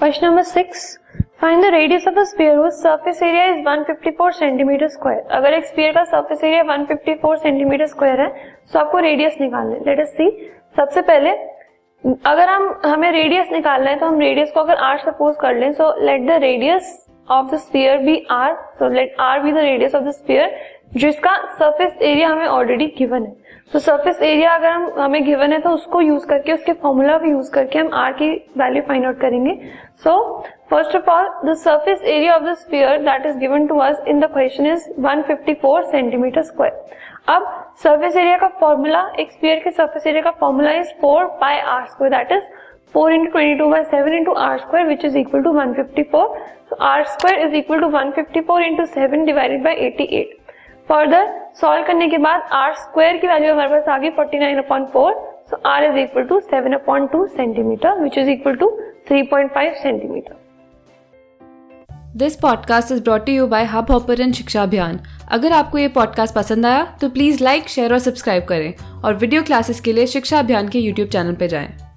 Question number six find the radius of a sphere whose surface area is 154 centimetre square अगर एक spear का surface area 154 centimetre square है तो आपको radius निकालना है। लेट अस सी सबसे पहले, अगर हम, हमें रेडियस निकालना है तो हम रेडियस को अगर आर सपोज़ कर लें so let the radius of the sphere be R so let R be the radius of the sphere जिसका सरफेस एरिया हमें ऑलरेडी गिवन है। तो सरफेस एरिया अगर हम, हमें गिवन है तो उसको यूज़ करके, उसके फॉर्मूला भी यूज़ करके हम आर की वैल्यू फाइंड आउट करेंगे। So first of all the surface area of the sphere that is given to us in the question is 154 centimetre square अब सरफेस एरिया का फॉर्मूला एक स्पीयर के surface area का formula is 4 pi R square that is 4 into 22 by 7 into r square, which is equal to 154. So r square is equal to 154 into 7 divided by 88. Further solve करने के बाद are square की value हमारे पास आ गई forty nine upon four so R is equal to seven upon two centimetre which is equal to three point five centimetre this podcast is brought you by Hubhopper शिक्षा अभियान अगर आपको ये पॉडकास्ट पसंद आया तो प्लीज़ लाइक शेयर और subscribe करें और वीडियो क्लासेस के लिए शिक्षा अभियान के यूट्यूब चैनल पर जाएँ।